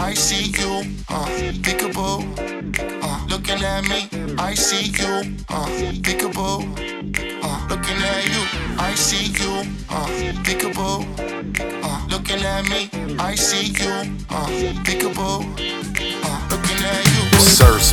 I see you, uh, peekaboo. Uh, looking at me, I see you, uh, peekaboo. Uh, looking at you, I see you, uh, peekaboo. Uh, looking at me, I see you, uh, peekaboo. Uh, looking at you. Surce,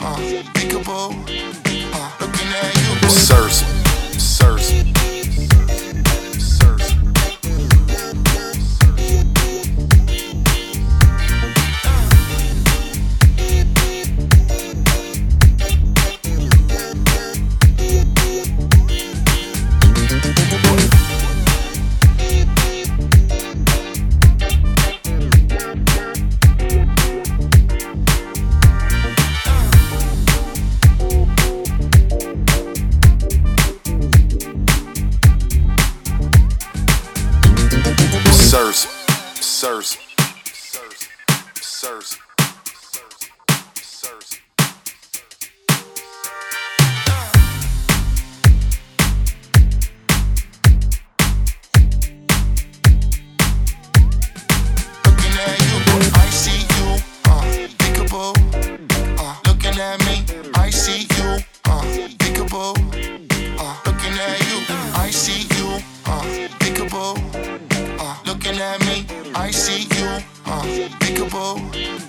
you, uh, looking at you. Surce, Surce, Surce, Surce, looking at me, I see you, uh, unthinkable.